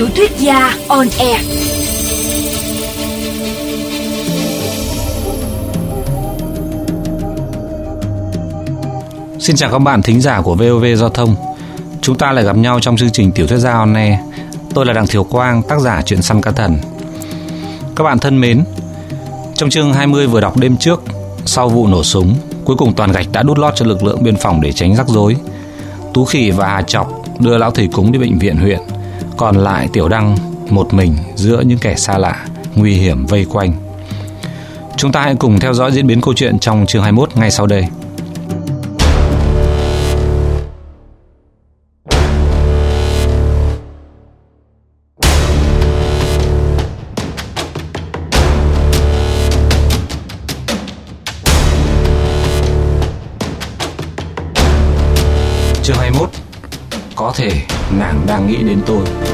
Tiểu thuyết gia on air. Xin chào các bạn thính giả của VOV Giao thông. Chúng ta lại gặp nhau trong chương trình Tiểu thuyết gia on air. Tôi là Đặng Thiều Quang, tác giả truyện săn cá thần. Các bạn thân mến, trong chương 20 vừa đọc đêm trước, sau vụ nổ súng, cuối cùng toàn gạch đã đút lót cho lực lượng biên phòng để tránh rắc rối. Tú Khỉ và Hà Chọc đưa lão thầy cúng đi bệnh viện huyện, còn lại Tiểu Đăng một mình giữa những kẻ xa lạ, nguy hiểm vây quanh. Chúng ta hãy cùng theo dõi diễn biến câu chuyện trong chương 21 ngay sau đây. Chương 21 Có thể nàng đang nghĩ đến tôi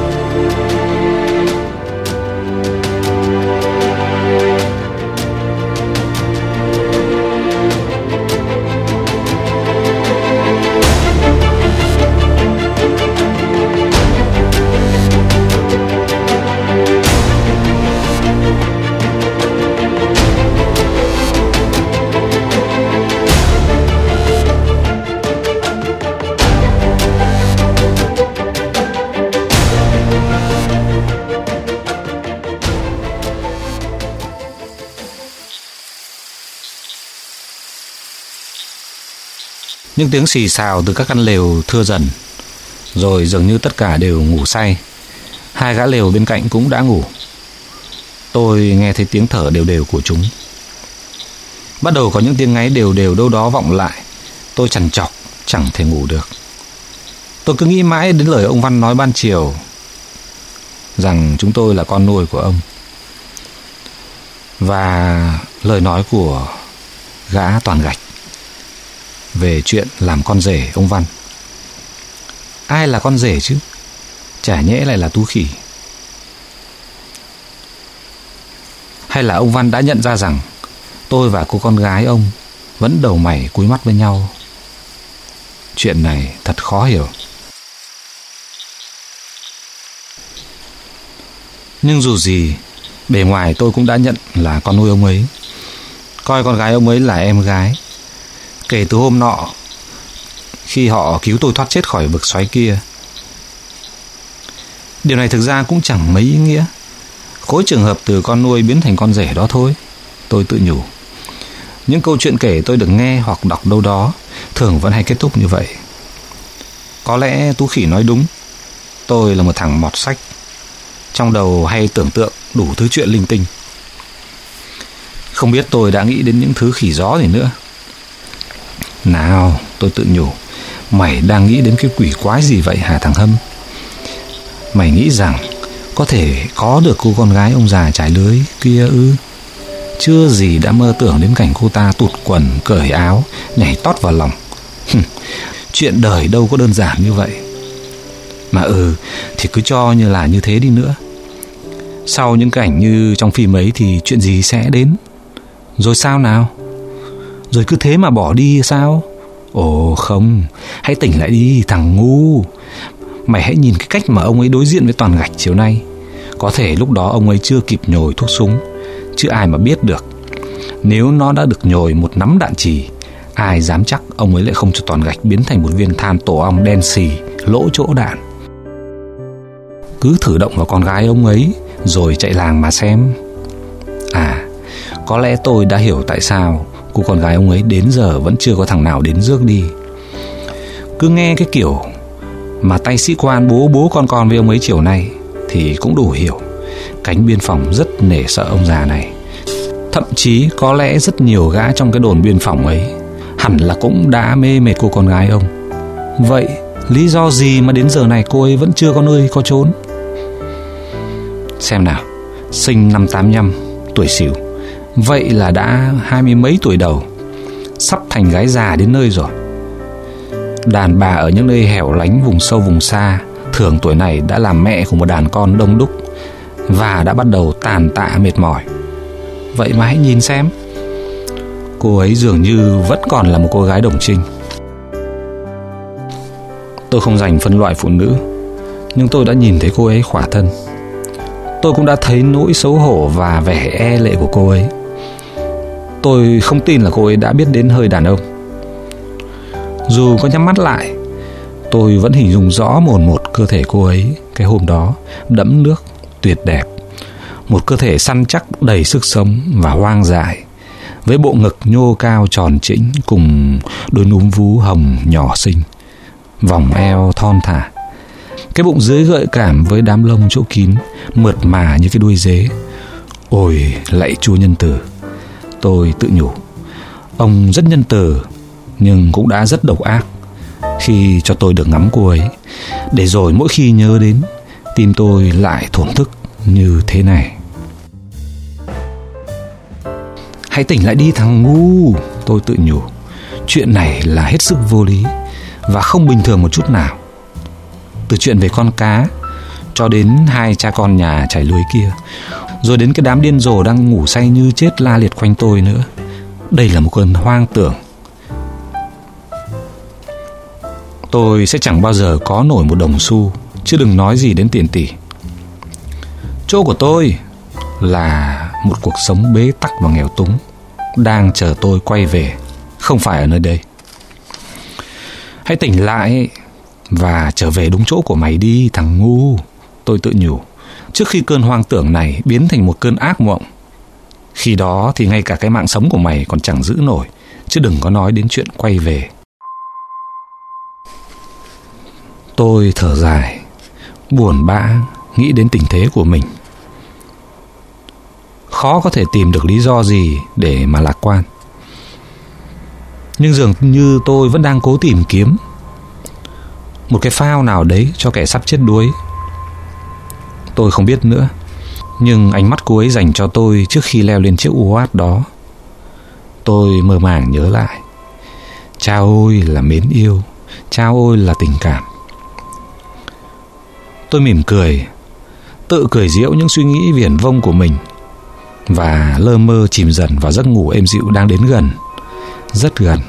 Những tiếng xì xào từ các căn lều thưa dần, Rồi dường như tất cả đều ngủ say. Hai gã lều bên cạnh cũng đã ngủ. Tôi nghe thấy tiếng thở đều đều của chúng. Bắt đầu có những tiếng ngáy đều đều đâu đó vọng lại. Tôi chằn chọc, chẳng thể ngủ được. Tôi cứ nghĩ mãi đến lời ông Văn nói ban chiều, Rằng chúng tôi là con nuôi của ông. Và lời nói của gã toàn gạch về chuyện làm con rể ông Văn. Ai là con rể chứ? Chả nhẽ lại là Tú Khỉ. Hay là ông Văn đã nhận ra rằng tôi và cô con gái ông vẫn đầu mày cúi mắt với nhau. Chuyện này thật khó hiểu. Nhưng dù gì, bề ngoài tôi cũng đã nhận là con nuôi ông ấy. Coi con gái ông ấy là em gái Kể từ hôm nọ, Khi họ cứu tôi thoát chết khỏi vực xoáy kia, Điều này thực ra cũng chẳng mấy ý nghĩa. Khối trường hợp từ con nuôi biến thành con rể đó thôi, Tôi tự nhủ. Những câu chuyện kể tôi được nghe hoặc đọc đâu đó, Thường vẫn hay kết thúc như vậy. Có lẽ Tú Khỉ nói đúng, Tôi là một thằng mọt sách, Trong đầu hay tưởng tượng đủ thứ chuyện linh tinh. Không biết tôi đã nghĩ đến những thứ khỉ gió gì nữa nào, tôi tự nhủ, Mày đang nghĩ đến cái quỷ quái gì vậy hả thằng Hâm? Mày nghĩ rằng Có thể có được cô con gái ông già trải lưới kia ư? Chưa gì đã mơ tưởng đến cảnh cô ta tụt quần, Cởi áo, Nhảy tót vào lòng. Chuyện đời đâu có đơn giản như vậy. Mà ừ Thì cứ cho như là như thế đi nữa. Sau những cảnh như trong phim ấy Thì chuyện gì sẽ đến? Rồi sao nào? Rồi cứ thế mà bỏ đi sao? Ồ, không. Hãy tỉnh lại đi, thằng ngu. Mày hãy nhìn cái cách mà ông ấy đối diện với toàn gạch chiều nay. Có thể lúc đó ông ấy chưa kịp nhồi thuốc súng, Chứ ai mà biết được. Nếu nó đã được nhồi một nắm đạn trì Ai dám chắc ông ấy lại không cho toàn gạch biến thành một viên than tổ ong đen xì, Lỗ chỗ đạn. Cứ thử động vào con gái ông ấy, Rồi chạy làng mà xem. À Có lẽ tôi đã hiểu tại sao Cô con gái ông ấy đến giờ vẫn chưa có thằng nào đến rước đi. Cứ nghe cái kiểu Mà tay sĩ quan bố bố con con với ông ấy chiều nay Thì cũng đủ hiểu Cánh biên phòng rất nể sợ ông già này. Thậm chí có lẽ rất nhiều gã trong cái đồn biên phòng ấy Hẳn là cũng đã mê mệt cô con gái ông. Vậy lý do gì mà đến giờ này cô ấy vẫn chưa có nơi có trốn Xem nào, Sinh năm 85 Tuổi xỉu Vậy là đã hai mươi mấy tuổi đầu. Sắp thành gái già đến nơi rồi. Đàn bà ở những nơi hẻo lánh vùng sâu vùng xa, Thường tuổi này đã làm mẹ của một đàn con đông đúc Và đã bắt đầu tàn tạ mệt mỏi. Vậy mà hãy nhìn xem, Cô ấy dường như vẫn còn là một cô gái đồng trinh. Tôi không dành phân loại phụ nữ, Nhưng tôi đã nhìn thấy cô ấy khỏa thân. Tôi cũng đã thấy nỗi xấu hổ và vẻ e lệ của cô ấy. Tôi không tin là cô ấy đã biết đến hơi đàn ông. Dù có nhắm mắt lại Tôi vẫn hình dung rõ mồn một cơ thể cô ấy Cái hôm đó đẫm nước, tuyệt đẹp. Một cơ thể săn chắc đầy sức sống và hoang dại Với bộ ngực nhô cao tròn chỉnh Cùng đôi núm vú hồng nhỏ xinh Vòng eo thon thả. Cái bụng dưới gợi cảm với đám lông chỗ kín Mượt mà như cái đuôi dế. Ôi lạy chúa nhân tử! Tôi tự nhủ. Ông rất nhân từ, Nhưng cũng đã rất độc ác. Khi cho tôi được ngắm cô ấy, Để rồi mỗi khi nhớ đến, Tim tôi lại thổn thức như thế này. Hãy tỉnh lại đi, thằng ngu, Tôi tự nhủ. Chuyện này là hết sức vô lý Và không bình thường một chút nào. Từ chuyện về con cá Cho đến hai cha con nhà chảy lưới kia rồi đến cái đám điên rồ đang ngủ say như chết la liệt quanh tôi nữa. Đây là một cơn hoang tưởng. Tôi sẽ chẳng bao giờ có nổi một đồng xu, Chứ đừng nói gì đến tiền tỷ. Chỗ của tôi là một cuộc sống bế tắc và nghèo túng, Đang chờ tôi quay về, Không phải ở nơi đây. Hãy tỉnh lại Và trở về đúng chỗ của mày đi, thằng ngu, Tôi tự nhủ trước khi cơn hoang tưởng này biến thành một cơn ác mộng. Khi đó thì ngay cả cái mạng sống của mày còn chẳng giữ nổi, chứ đừng có nói đến chuyện quay về. Tôi thở dài, buồn bã nghĩ đến tình thế của mình. Khó có thể tìm được lý do gì để mà lạc quan. Nhưng dường như tôi vẫn đang cố tìm kiếm một cái phao nào đấy cho kẻ sắp chết đuối Tôi không biết nữa. Nhưng ánh mắt cô ấy dành cho tôi Trước khi leo lên chiếc UAT đó. Tôi mơ màng nhớ lại. Cha ôi là mến yêu. Cha ôi là tình cảm. Tôi mỉm cười. Tự cười diễu những suy nghĩ viển vông của mình. Và lơ mơ chìm dần vào giấc ngủ êm dịu đang đến gần. Rất gần.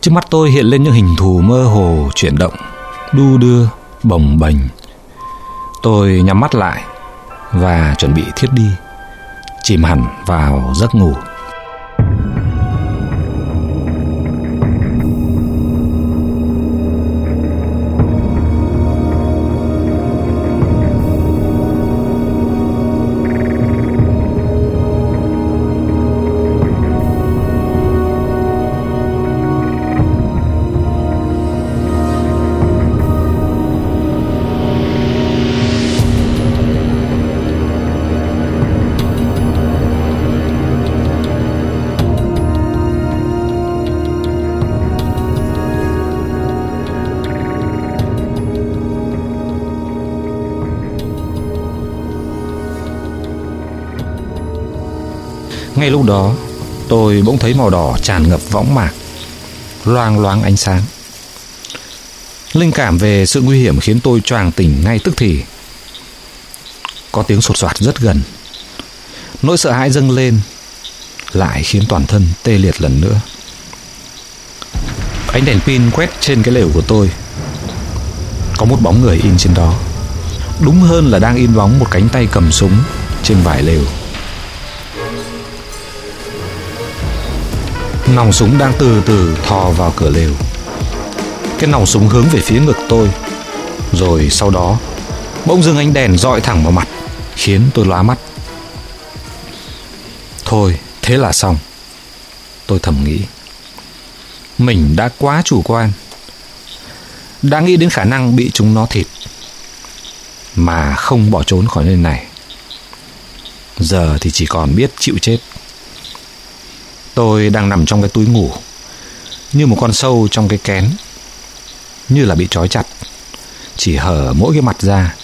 Trước mắt tôi hiện lên những hình thù mơ hồ chuyển động Đu đưa, bồng bềnh. Tôi nhắm mắt lại và chuẩn bị thiết đi, chìm hẳn vào giấc ngủ. Ngay lúc đó, Tôi bỗng thấy màu đỏ tràn ngập võng mạc, Loang loáng ánh sáng. Linh cảm về sự nguy hiểm khiến tôi choàng tỉnh ngay tức thì. Có tiếng sột soạt rất gần. Nỗi sợ hãi dâng lên, Lại khiến toàn thân tê liệt lần nữa. Ánh đèn pin quét trên cái lều của tôi. Có một bóng người in trên đó. Đúng hơn là đang in bóng một cánh tay cầm súng Trên vải lều. Nòng súng đang từ từ thò vào cửa lều. Cái nòng súng hướng về phía ngực tôi. Rồi sau đó, Bỗng dưng ánh đèn dọi thẳng vào mặt, Khiến tôi lóa mắt. Thôi, thế là xong. Tôi thầm nghĩ, Mình đã quá chủ quan. Đã nghĩ đến khả năng bị chúng nó thịt, Mà không bỏ trốn khỏi nơi này. Giờ thì chỉ còn biết chịu chết. Tôi đang nằm trong cái túi ngủ, Như một con sâu trong cái kén, Như là bị trói chặt, Chỉ hở mỗi cái mặt ra.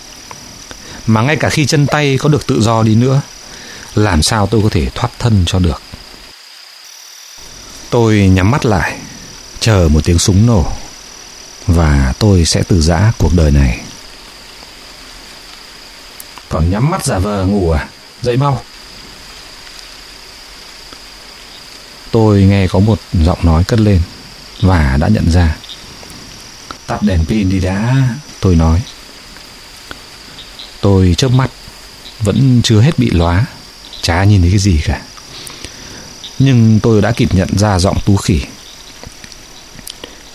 Mà ngay cả khi chân tay có được tự do đi nữa, Làm sao tôi có thể thoát thân cho được? Tôi nhắm mắt lại, Chờ một tiếng súng nổ, Và tôi sẽ từ giã cuộc đời này. Còn nhắm mắt giả vờ ngủ à? Dậy mau. Tôi nghe có một giọng nói cất lên Và đã nhận ra. Tắt đèn pin đi đã. Tôi nói Tôi chớp mắt Vẫn chưa hết bị lóa. Chả nhìn thấy cái gì cả. Nhưng tôi đã kịp nhận ra giọng tú khỉ.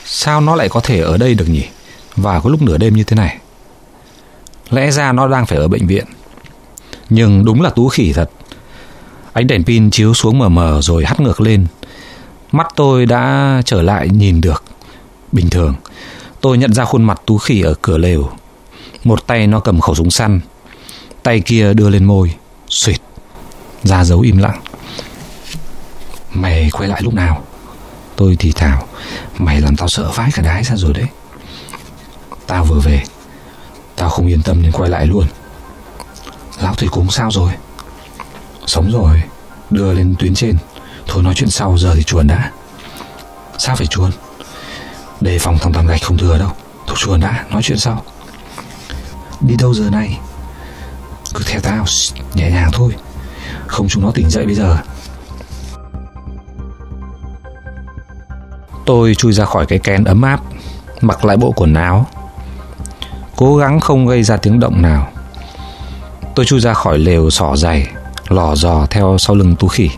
Sao nó lại có thể ở đây được nhỉ? Và có lúc nửa đêm như thế này? Lẽ ra nó đang phải ở bệnh viện. Nhưng đúng là tú khỉ thật Ánh đèn pin chiếu xuống mờ mờ rồi hắt ngược lên. Mắt tôi đã trở lại nhìn được. Bình thường, Tôi nhận ra khuôn mặt tú khỉ ở cửa lều. Một tay nó cầm khẩu súng săn, Tay kia đưa lên môi. Xuyệt, Ra dấu im lặng. Mày quay lại lúc nào? Tôi thì thào. Mày làm tao sợ vãi cả đái ra rồi đấy. Tao vừa về, Tao không yên tâm nên quay lại luôn. Lão thủy cúng sao rồi? Sống rồi, Đưa lên tuyến trên. Thôi nói chuyện sau, giờ thì chuồn đã. Sao phải chuồn? Đề phòng thằng toàn gạch không thừa đâu. Thôi chuồn đã, nói chuyện sau. Đi đâu giờ này? Cứ theo tao nhẹ nhàng thôi. Không chúng nó tỉnh dậy bây giờ. Tôi chui ra khỏi cái kén ấm áp, Mặc lại bộ quần áo. Cố gắng không gây ra tiếng động nào. Tôi chui ra khỏi lều sỏ dày. Lò dò theo sau lưng tú khỉ.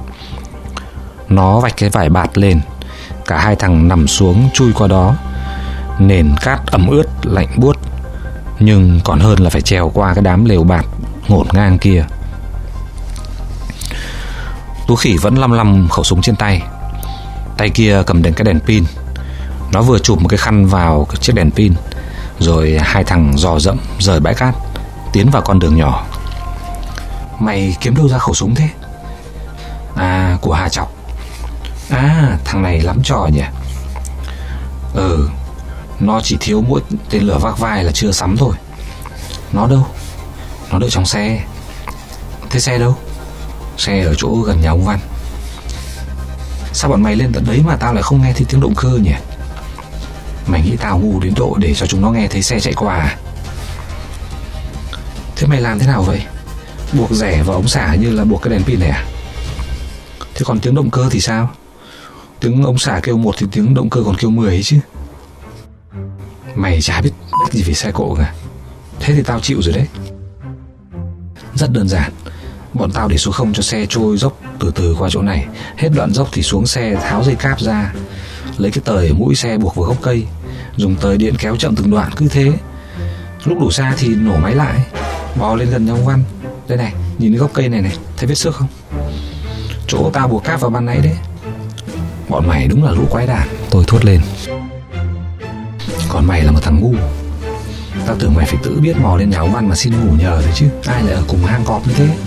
Nó vạch cái vải bạt lên, Cả hai thằng nằm xuống chui qua đó. Nền cát ẩm ướt, lạnh buốt, Nhưng còn hơn là phải trèo qua cái đám lều bạt ngổn ngang kia. Tú khỉ vẫn lăm lăm khẩu súng trên tay. Tay kia cầm đến cái đèn pin. Nó vừa chụp một cái khăn vào chiếc đèn pin, Rồi hai thằng dò dẫm rời bãi cát, Tiến vào con đường nhỏ. Mày kiếm đâu ra khẩu súng thế? À của Hà trọng. À thằng này lắm trò nhỉ. Ừ Nó chỉ thiếu mỗi tên lửa vác vai là chưa sắm thôi. Nó đâu? Nó đợi trong xe. Thế xe đâu? Xe ở chỗ gần nhà ông Văn. Sao bọn mày lên tận đấy mà tao lại không nghe thấy tiếng động cơ nhỉ? Mày nghĩ tao ngu đến độ để cho chúng nó nghe thấy xe chạy qua à? Thế mày làm thế nào vậy? Buộc rẻ vào ống xả như là buộc cái đèn pin này à? Thế còn tiếng động cơ thì sao? Tiếng ống xả kêu một thì tiếng động cơ còn kêu 10 ấy chứ. Mày chả biết biết gì về xe cộ cả. Thế thì tao chịu rồi đấy. Rất đơn giản. Bọn tao để số không cho xe trôi dốc từ từ qua chỗ này. Hết đoạn dốc thì xuống xe tháo dây cáp ra. Lấy cái tời ở mũi xe buộc vào gốc cây. Dùng tời điện kéo chậm từng đoạn, cứ thế. Lúc đủ xa thì nổ máy lại. Bò lên gần nhau văn. Đây này, nhìn cái gốc cây này này, Thấy vết xước không? Chỗ tao buộc cáp vào ban nãy đấy. Bọn mày đúng là lũ quái đản. Tôi thốt lên. Còn mày là một thằng ngu. Tao tưởng mày phải tự biết mò lên nhà ông Văn mà xin ngủ nhờ thôi chứ. Ai lại ở cùng hang cọp như thế?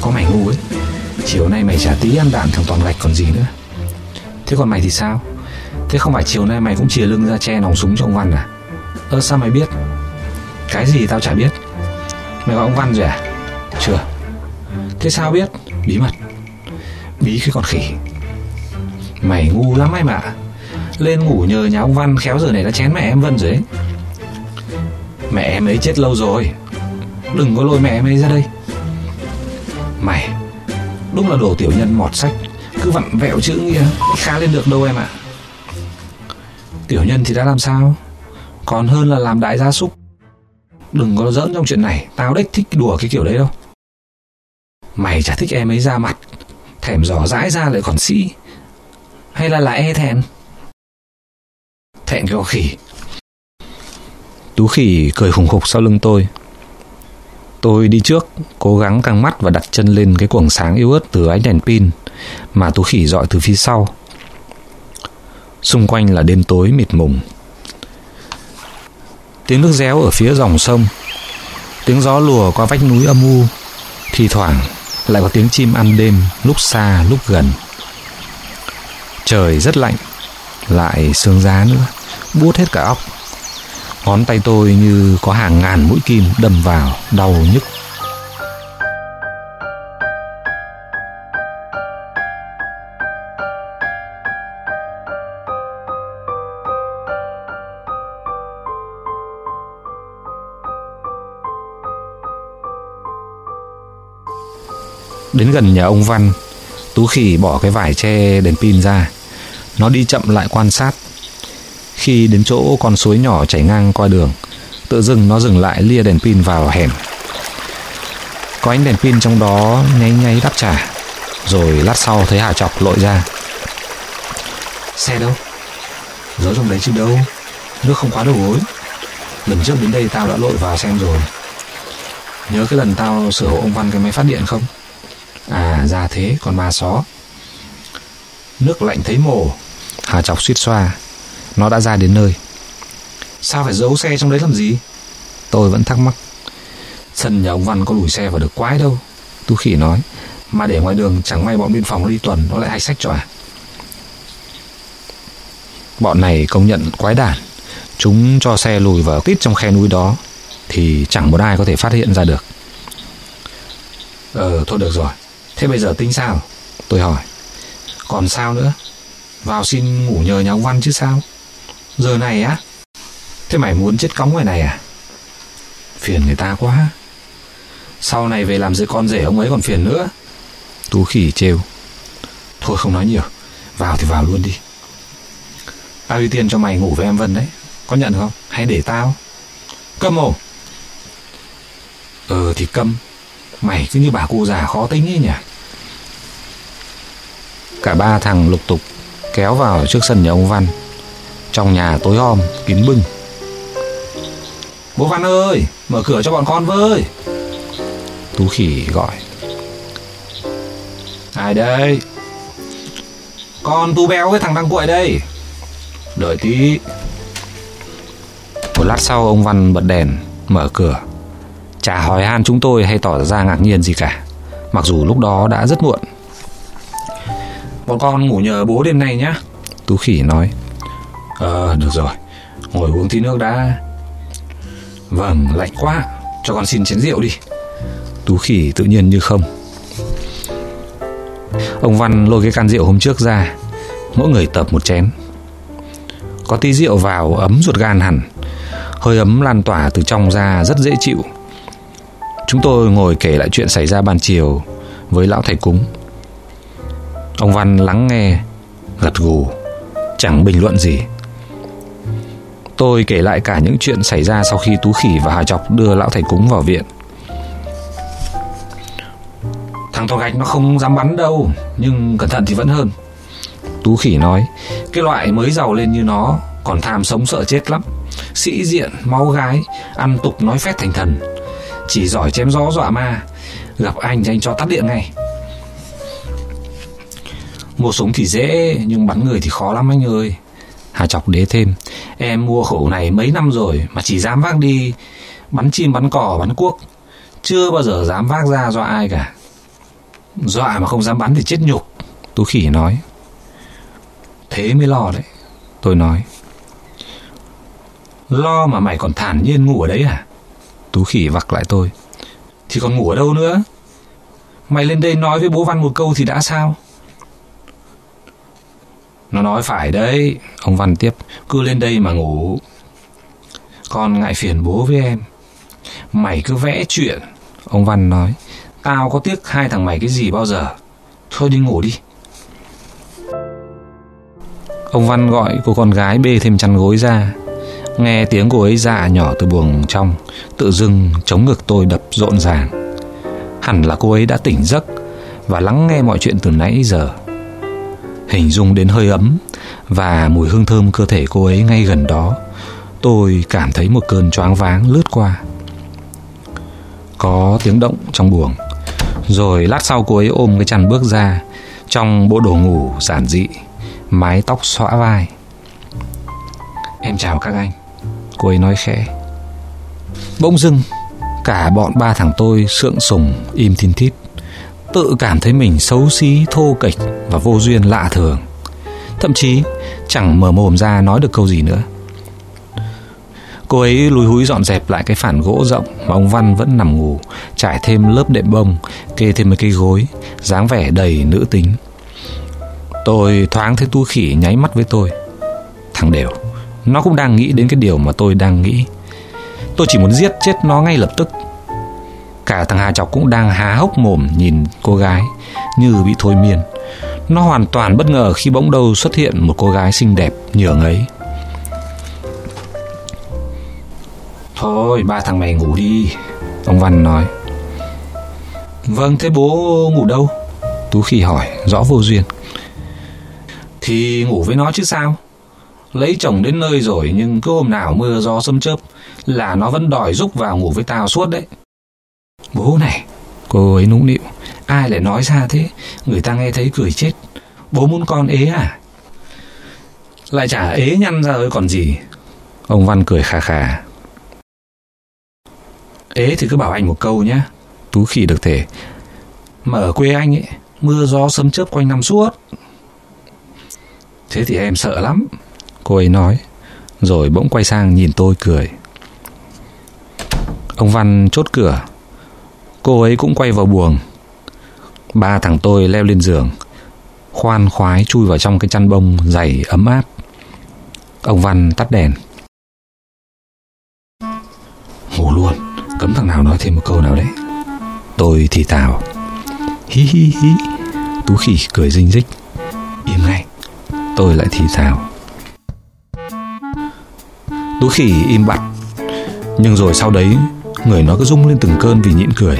Có mày ngu ấy. Chiều nay mày trả tí ăn đạn thằng toàn gạch còn gì nữa. Thế còn mày thì sao? Thế không phải chiều nay mày cũng chìa lưng ra che nòng súng cho ông Văn à? Ơ, sao mày biết? Cái gì tao chả biết. Mày gọi ông Văn rồi à? Chưa. Thế sao biết? Bí mật. Bí cái con khỉ. Mày ngu lắm em ạ Lên ngủ nhờ nhà ông Văn khéo giờ này đã chén mẹ em Vân rồi ấy. Mẹ em ấy chết lâu rồi. Đừng có lôi mẹ em ấy ra đây. Mày, Đúng là đồ tiểu nhân mọt sách. Cứ vặn vẹo chữ nghĩa Khá lên được đâu em ạ. Tiểu nhân thì đã làm sao? Còn hơn là làm đại gia súc. Đừng có giỡn trong chuyện này. Tao đếch thích đùa cái kiểu đấy đâu. Mày chả thích em ấy ra mặt. Thèm giỏ dãi ra lại còn sĩ Hay là là e thẹn? Thẹn cái khỉ. Tú khỉ cười khủng khục sau lưng tôi. Tôi đi trước, cố gắng căng mắt và đặt chân lên cái cuồng sáng yếu ớt từ ánh đèn pin mà Tú khỉ dọi từ phía sau. Xung quanh là đêm tối mịt mùng. Tiếng nước réo ở phía dòng sông, tiếng gió lùa qua vách núi âm u, thì thoảng lại có tiếng chim ăn đêm lúc xa lúc gần. Trời rất lạnh, lại sương giá nữa, buốt hết cả óc. Ngón tay tôi như có hàng ngàn mũi kim đâm vào, đau nhức. Đến gần nhà ông Văn, Tú Khỉ bỏ cái vải che đèn pin ra. Nó đi chậm lại quan sát. Khi đến chỗ con suối nhỏ chảy ngang qua đường Tự dưng nó dừng lại lia đèn pin vào hẻm. Có ánh đèn pin trong đó nháy nháy đáp trả Rồi lát sau thấy Hà Chọc lội ra. Xe đâu? Giấu trong đấy chứ đâu? Nước không quá đầu gối Lần trước đến đây tao đã lội vào xem rồi. Nhớ cái lần tao sửa hộ ông Văn cái máy phát điện không? À ra thế còn ma só Nước lạnh thấy mồ. Hà chọc suýt xoa. Nó đã ra đến nơi. Sao phải giấu xe trong đấy làm gì? Tôi vẫn thắc mắc. Sân nhà ông Văn có lùi xe vào được quái đâu. Tú khỉ nói. Mà để ngoài đường chẳng may bọn biên phòng đi tuần, Nó lại hay sách cho à? Bọn này công nhận quái đản. Chúng cho xe lùi vào tít trong khe núi đó, Thì chẳng một ai có thể phát hiện ra được. Ờ thôi được rồi. Thế bây giờ tính sao? Tôi hỏi. Còn sao nữa? Vào xin ngủ nhờ nhà ông Văn chứ sao? Giờ này á? Thế mày muốn chết cóng ngoài này à? Phiền người ta quá. Sau này về làm dưới con rể ông ấy còn phiền nữa. Tú khỉ trêu. Thôi không nói nhiều. Vào thì vào luôn đi. Tao ưu tiên cho mày ngủ với em Vân đấy. Có nhận không? Hay để tao? Câm ồ Ờ thì câm. Mày cứ như bà cụ già khó tính ấy nhỉ? Cả ba thằng lục tục Kéo vào trước sân nhà ông Văn. Trong nhà tối om, kín bưng. Bố Văn ơi, Mở cửa cho bọn con với. Tú khỉ gọi. Ai đây? Con tú béo với thằng đang cuội đây. Đợi tí. Một lát sau, ông Văn bật đèn, Mở cửa. Chả hỏi han chúng tôi hay tỏ ra ngạc nhiên gì cả. Mặc dù lúc đó đã rất muộn. Bọn con ngủ nhờ bố đêm nay nhá. Tú khỉ nói. Ờ được rồi. Ngồi uống tí nước đã. Vâng lạnh quá. Cho con xin chén rượu đi. Tú khỉ tự nhiên như không. Ông Văn lôi cái can rượu hôm trước ra. Mỗi người tập một chén. Có tí rượu vào ấm ruột gan hẳn. Hơi ấm lan tỏa từ trong ra rất dễ chịu Chúng tôi ngồi kể lại chuyện xảy ra ban chiều Với lão thầy cúng. Ông Văn lắng nghe Gật gù Chẳng bình luận gì. Tôi kể lại cả những chuyện xảy ra Sau khi Tú Khỉ và Hà Chọc đưa lão thầy cúng vào viện. Thằng thò gạch nó không dám bắn đâu Nhưng cẩn thận thì vẫn hơn. Tú Khỉ nói Cái loại mới giàu lên như nó Còn tham sống sợ chết lắm. Sĩ diện, máu gái Ăn tục nói phét thành thần. Chỉ giỏi chém gió dọa ma. Gặp anh thì anh cho tắt điện ngay. Mua súng thì dễ, Nhưng bắn người thì khó lắm anh ơi. Hà chọc đế thêm, Em mua khẩu này mấy năm rồi Mà chỉ dám vác đi, Bắn chim, bắn cỏ, bắn cuốc. Chưa bao giờ dám vác ra dọa ai cả. Dọa mà không dám bắn thì chết nhục. Tú khỉ nói. Thế mới lo đấy, Tôi nói. Lo mà mày còn thản nhiên ngủ ở đấy à? Tú khỉ vặc lại tôi. Thì còn ngủ ở đâu nữa? Mày lên đây nói với bố Văn một câu thì đã sao? Nó nói phải đấy Ông Văn tiếp. Cứ lên đây mà ngủ. Con ngại phiền bố với em. Mày cứ vẽ chuyện Ông Văn nói. Tao có tiếc hai thằng mày cái gì bao giờ. Thôi đi ngủ đi. Ông Văn gọi cô con gái bê thêm chăn gối ra Nghe tiếng cô ấy dạ nhỏ từ buồng trong, Tự dưng chống ngực tôi đập rộn ràng. Hẳn là cô ấy đã tỉnh giấc Và lắng nghe mọi chuyện từ nãy giờ. Hình dung đến hơi ấm Và mùi hương thơm cơ thể cô ấy ngay gần đó, Tôi cảm thấy một cơn choáng váng lướt qua. Có tiếng động trong buồng, Rồi lát sau cô ấy ôm cái chăn bước ra Trong bộ đồ ngủ giản dị, Mái tóc xõa vai. Em chào các anh. Cô ấy nói khẽ. Bỗng dưng, Cả bọn ba thằng tôi sượng sùng, im thiên thít. Tự cảm thấy mình xấu xí, thô kệch Và vô duyên lạ thường. Thậm chí, chẳng mở mồm ra nói được câu gì nữa. Cô ấy lùi húi dọn dẹp lại cái phản gỗ rộng Mà ông Văn vẫn nằm ngủ, Trải thêm lớp đệm bông, Kê thêm mấy cây gối, dáng vẻ đầy nữ tính. Tôi thoáng thấy tu khỉ nháy mắt với tôi. Thằng đều. Nó cũng đang nghĩ đến cái điều mà tôi đang nghĩ. Tôi chỉ muốn giết chết nó ngay lập tức. Cả thằng Hà Chọc cũng đang há hốc mồm nhìn cô gái Như bị thôi miên. Nó hoàn toàn bất ngờ khi bỗng đâu xuất hiện một cô gái xinh đẹp nhường ấy. Thôi, ba thằng mày ngủ đi, Ông Văn nói. Vâng thế bố ngủ đâu? Tú khi hỏi, rõ vô duyên. Thì ngủ với nó chứ sao? Lấy chồng đến nơi rồi Nhưng cứ hôm nào mưa gió sấm chớp Là nó vẫn đòi rúc vào ngủ với tao suốt đấy. Bố này, Cô ấy nũng nịu, Ai lại nói ra thế? Người ta nghe thấy cười chết. Bố muốn con ế à? Lại chả ế nhăn ra rồi còn gì. Ông Văn cười khà khà. Ế thì cứ bảo anh một câu nhé Tú khỉ được thể Mà ở quê anh ấy, Mưa gió sấm chớp quanh năm suốt. Thế thì em sợ lắm. Cô ấy nói, Rồi bỗng quay sang nhìn tôi cười. Ông Văn chốt cửa. Cô ấy cũng quay vào buồng. Ba thằng tôi leo lên giường, Khoan khoái chui vào trong cái chăn bông dày ấm áp. Ông Văn tắt đèn. Ngủ luôn, Cấm thằng nào nói thêm một câu nào đấy. Tôi thì tào. Hí hí hí, Tú khỉ cười rinh rích. Im ngay, Tôi lại thì thào Tú khỉ im bặt. Nhưng rồi sau đấy, Người nó cứ rung lên từng cơn vì nhịn cười.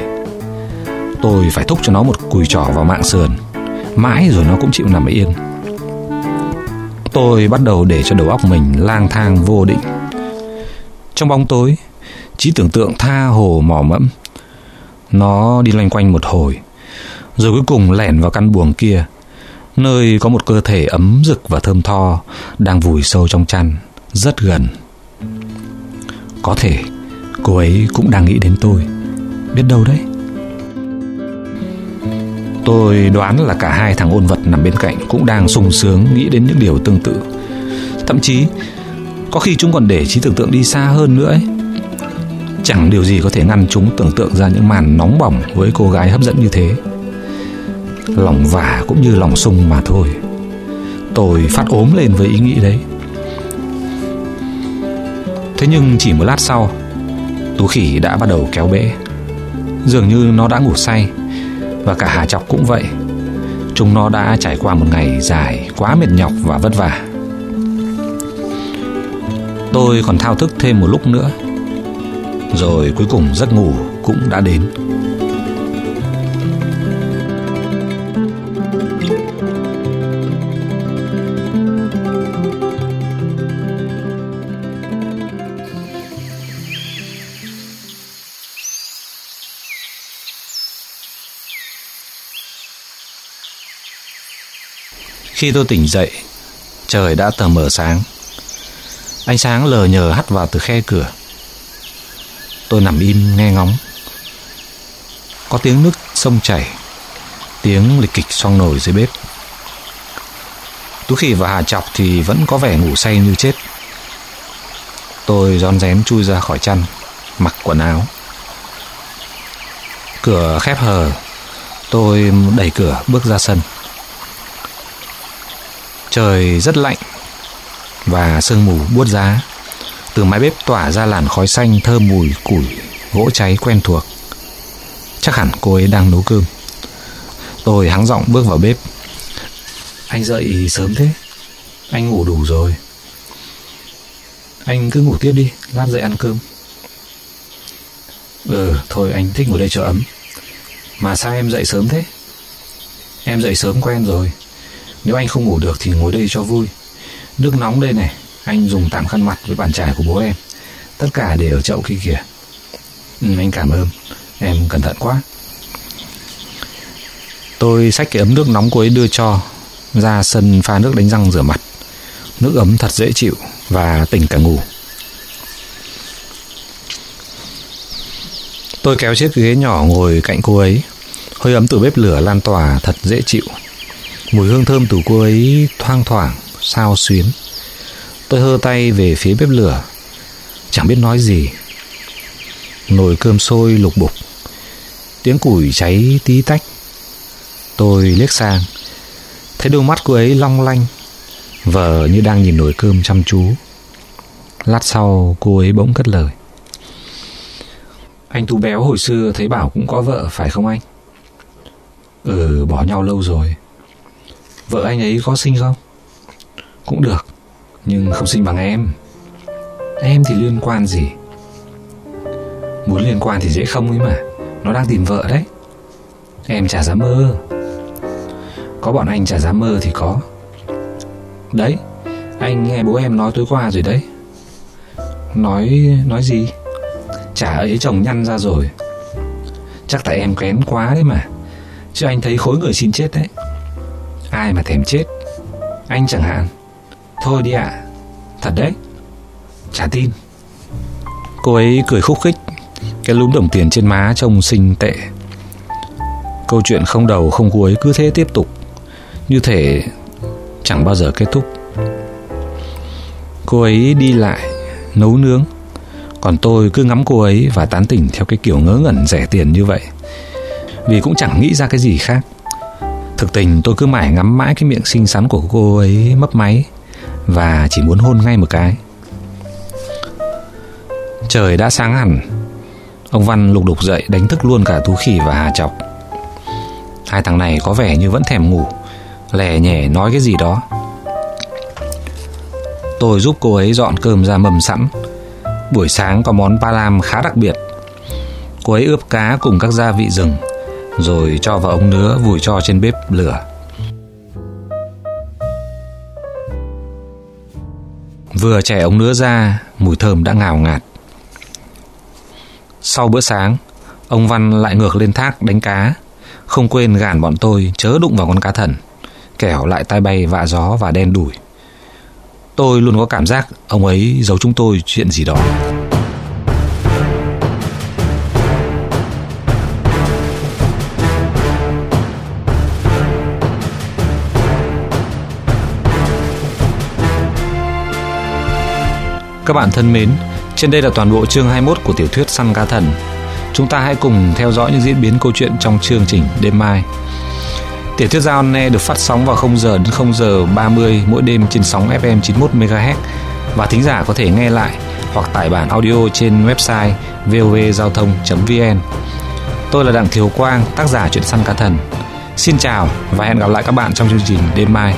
Tôi phải thúc cho nó một cùi trỏ vào mạng sườn. Mãi rồi nó cũng chịu nằm yên. Tôi bắt đầu để cho đầu óc mình lang thang vô định. Trong bóng tối, Trí tưởng tượng tha hồ mỏ mẫm. Nó đi loanh quanh một hồi, Rồi cuối cùng lẻn vào căn buồng kia, Nơi có một cơ thể ấm rực và thơm tho Đang vùi sâu trong chăn, Rất gần. Có thể, cô ấy cũng đang nghĩ đến tôi. Biết đâu đấy. Tôi đoán là cả hai thằng ôn vật nằm bên cạnh Cũng đang sung sướng nghĩ đến những điều tương tự. Thậm chí, Có khi chúng còn để trí tưởng tượng đi xa hơn nữa ấy. Chẳng điều gì có thể ngăn chúng tưởng tượng ra những màn nóng bỏng với cô gái hấp dẫn như thế. Lòng vả cũng như lòng sung mà thôi. Tôi phát ốm lên với ý nghĩ đấy. Thế nhưng chỉ một lát sau, Tú khỉ đã bắt đầu kéo bể. Dường như nó đã ngủ say, Và cả Hà Chọc cũng vậy. Chúng nó đã trải qua một ngày dài Quá mệt nhọc và vất vả. Tôi còn thao thức thêm một lúc nữa, rồi cuối cùng giấc ngủ cũng đã đến. Khi tôi tỉnh dậy, Trời đã tờ mờ sáng. Ánh sáng lờ nhờ hắt vào từ khe cửa. Tôi nằm im nghe ngóng. Có tiếng nước sông chảy, Tiếng lịch kịch xoong nổi dưới bếp. Tú Khỉ và Hà Chọc thì vẫn có vẻ ngủ say như chết. Tôi rón rén chui ra khỏi chăn, Mặc quần áo. Cửa khép hờ, Tôi đẩy cửa bước ra sân. Trời rất lạnh Và sương mù buốt giá từ mái bếp tỏa ra làn khói xanh thơm mùi củi gỗ cháy quen thuộc. Chắc hẳn cô ấy đang nấu cơm. Tôi hắng giọng bước vào bếp. Anh dậy sớm thế. Anh ngủ đủ rồi. Anh cứ ngủ tiếp đi, lát dậy ăn cơm. Ừ, thôi anh thích ngồi đây cho ấm. Mà sao em dậy sớm thế? Em dậy sớm quen rồi. Nếu anh không ngủ được thì ngồi đây cho vui. Nước nóng đây này, anh dùng tạm khăn mặt với bàn chải của bố em. Tất cả để ở chậu kia kìa. Ừ, Anh cảm ơn. Em cẩn thận quá. Tôi xách cái ấm nước nóng cô ấy đưa cho Ra sân pha nước đánh răng rửa mặt. Nước ấm thật dễ chịu Và tỉnh cả ngủ. Tôi kéo chiếc ghế nhỏ ngồi cạnh cô ấy. Hơi ấm từ bếp lửa lan tỏa thật dễ chịu. Mùi hương thơm từ cô ấy thoang thoảng, Sao xuyến. Tôi hơ tay về phía bếp lửa. Chẳng biết nói gì. Nồi cơm sôi lục bục. Tiếng củi cháy tí tách. Tôi liếc sang. Thấy đôi mắt cô ấy long lanh, Vờ như đang nhìn nồi cơm chăm chú. Lát sau, cô ấy bỗng cất lời. Anh Tú Béo hồi xưa thấy bảo cũng có vợ, phải không anh? Ừ bỏ nhau lâu rồi. Vợ anh ấy có sinh không? Cũng được, nhưng không sinh bằng em. Em thì liên quan gì? Muốn liên quan thì dễ không ấy mà, Nó đang tìm vợ đấy. Em chả dám mơ. Có bọn anh chả dám mơ thì có. Đấy, Anh nghe bố em nói tối qua rồi đấy. Nói Nói gì? Chả ấy chồng nhăn ra rồi. Chắc tại em kén quá đấy mà. Chứ anh thấy khối người xin chết đấy. Ai mà thèm chết? Anh chẳng hạn. Thôi đi ạ. Thật đấy. Chả tin. Cô ấy cười khúc khích. Cái lúm đồng tiền trên má trông xinh tệ. Câu chuyện không đầu không cuối cứ thế tiếp tục. Như thể Chẳng bao giờ kết thúc. Cô ấy đi lại, Nấu nướng. Còn tôi cứ ngắm cô ấy và tán tỉnh Theo cái kiểu ngớ ngẩn rẻ tiền như vậy. Vì cũng chẳng nghĩ ra cái gì khác. Thực tình, tôi cứ mãi ngắm mãi cái miệng xinh xắn của cô ấy mấp máy Và chỉ muốn hôn ngay một cái. Trời đã sáng hẳn. Ông Văn lục đục dậy, đánh thức luôn cả Tú Khỉ và Hà Chọc Hai thằng này có vẻ như vẫn thèm ngủ, Lè nhẹ nói cái gì đó. Tôi giúp cô ấy dọn cơm ra mầm sẵn. Buổi sáng có món pa lam khá đặc biệt. Cô ấy ướp cá cùng các gia vị rừng. Rồi cho vào ống nứa vùi cho trên bếp lửa. Vừa chẻ ống nứa ra, Mùi thơm đã ngào ngạt. Sau bữa sáng, Ông Văn lại ngược lên thác đánh cá. Không quên gàn bọn tôi chớ đụng vào con cá thần, Kẻo lại tai bay vạ gió và đen đủi. Tôi luôn có cảm giác Ông ấy giấu chúng tôi chuyện gì đó. Các bạn thân mến, trên đây là toàn bộ chương 21 của tiểu thuyết Săn Cá Thần. Chúng ta hãy cùng theo dõi những diễn biến câu chuyện trong chương trình đêm mai. Tiểu thuyết giao ne được phát sóng vào 0 giờ đến 0 giờ 30 mỗi đêm trên sóng FM 91 MHz và thính giả có thể nghe lại hoặc tải bản audio trên website vovgiao thông.vn. Tôi là Đặng Thiếu Quang, tác giả truyện săn cá thần. Xin chào và hẹn gặp lại các bạn trong chương trình đêm mai.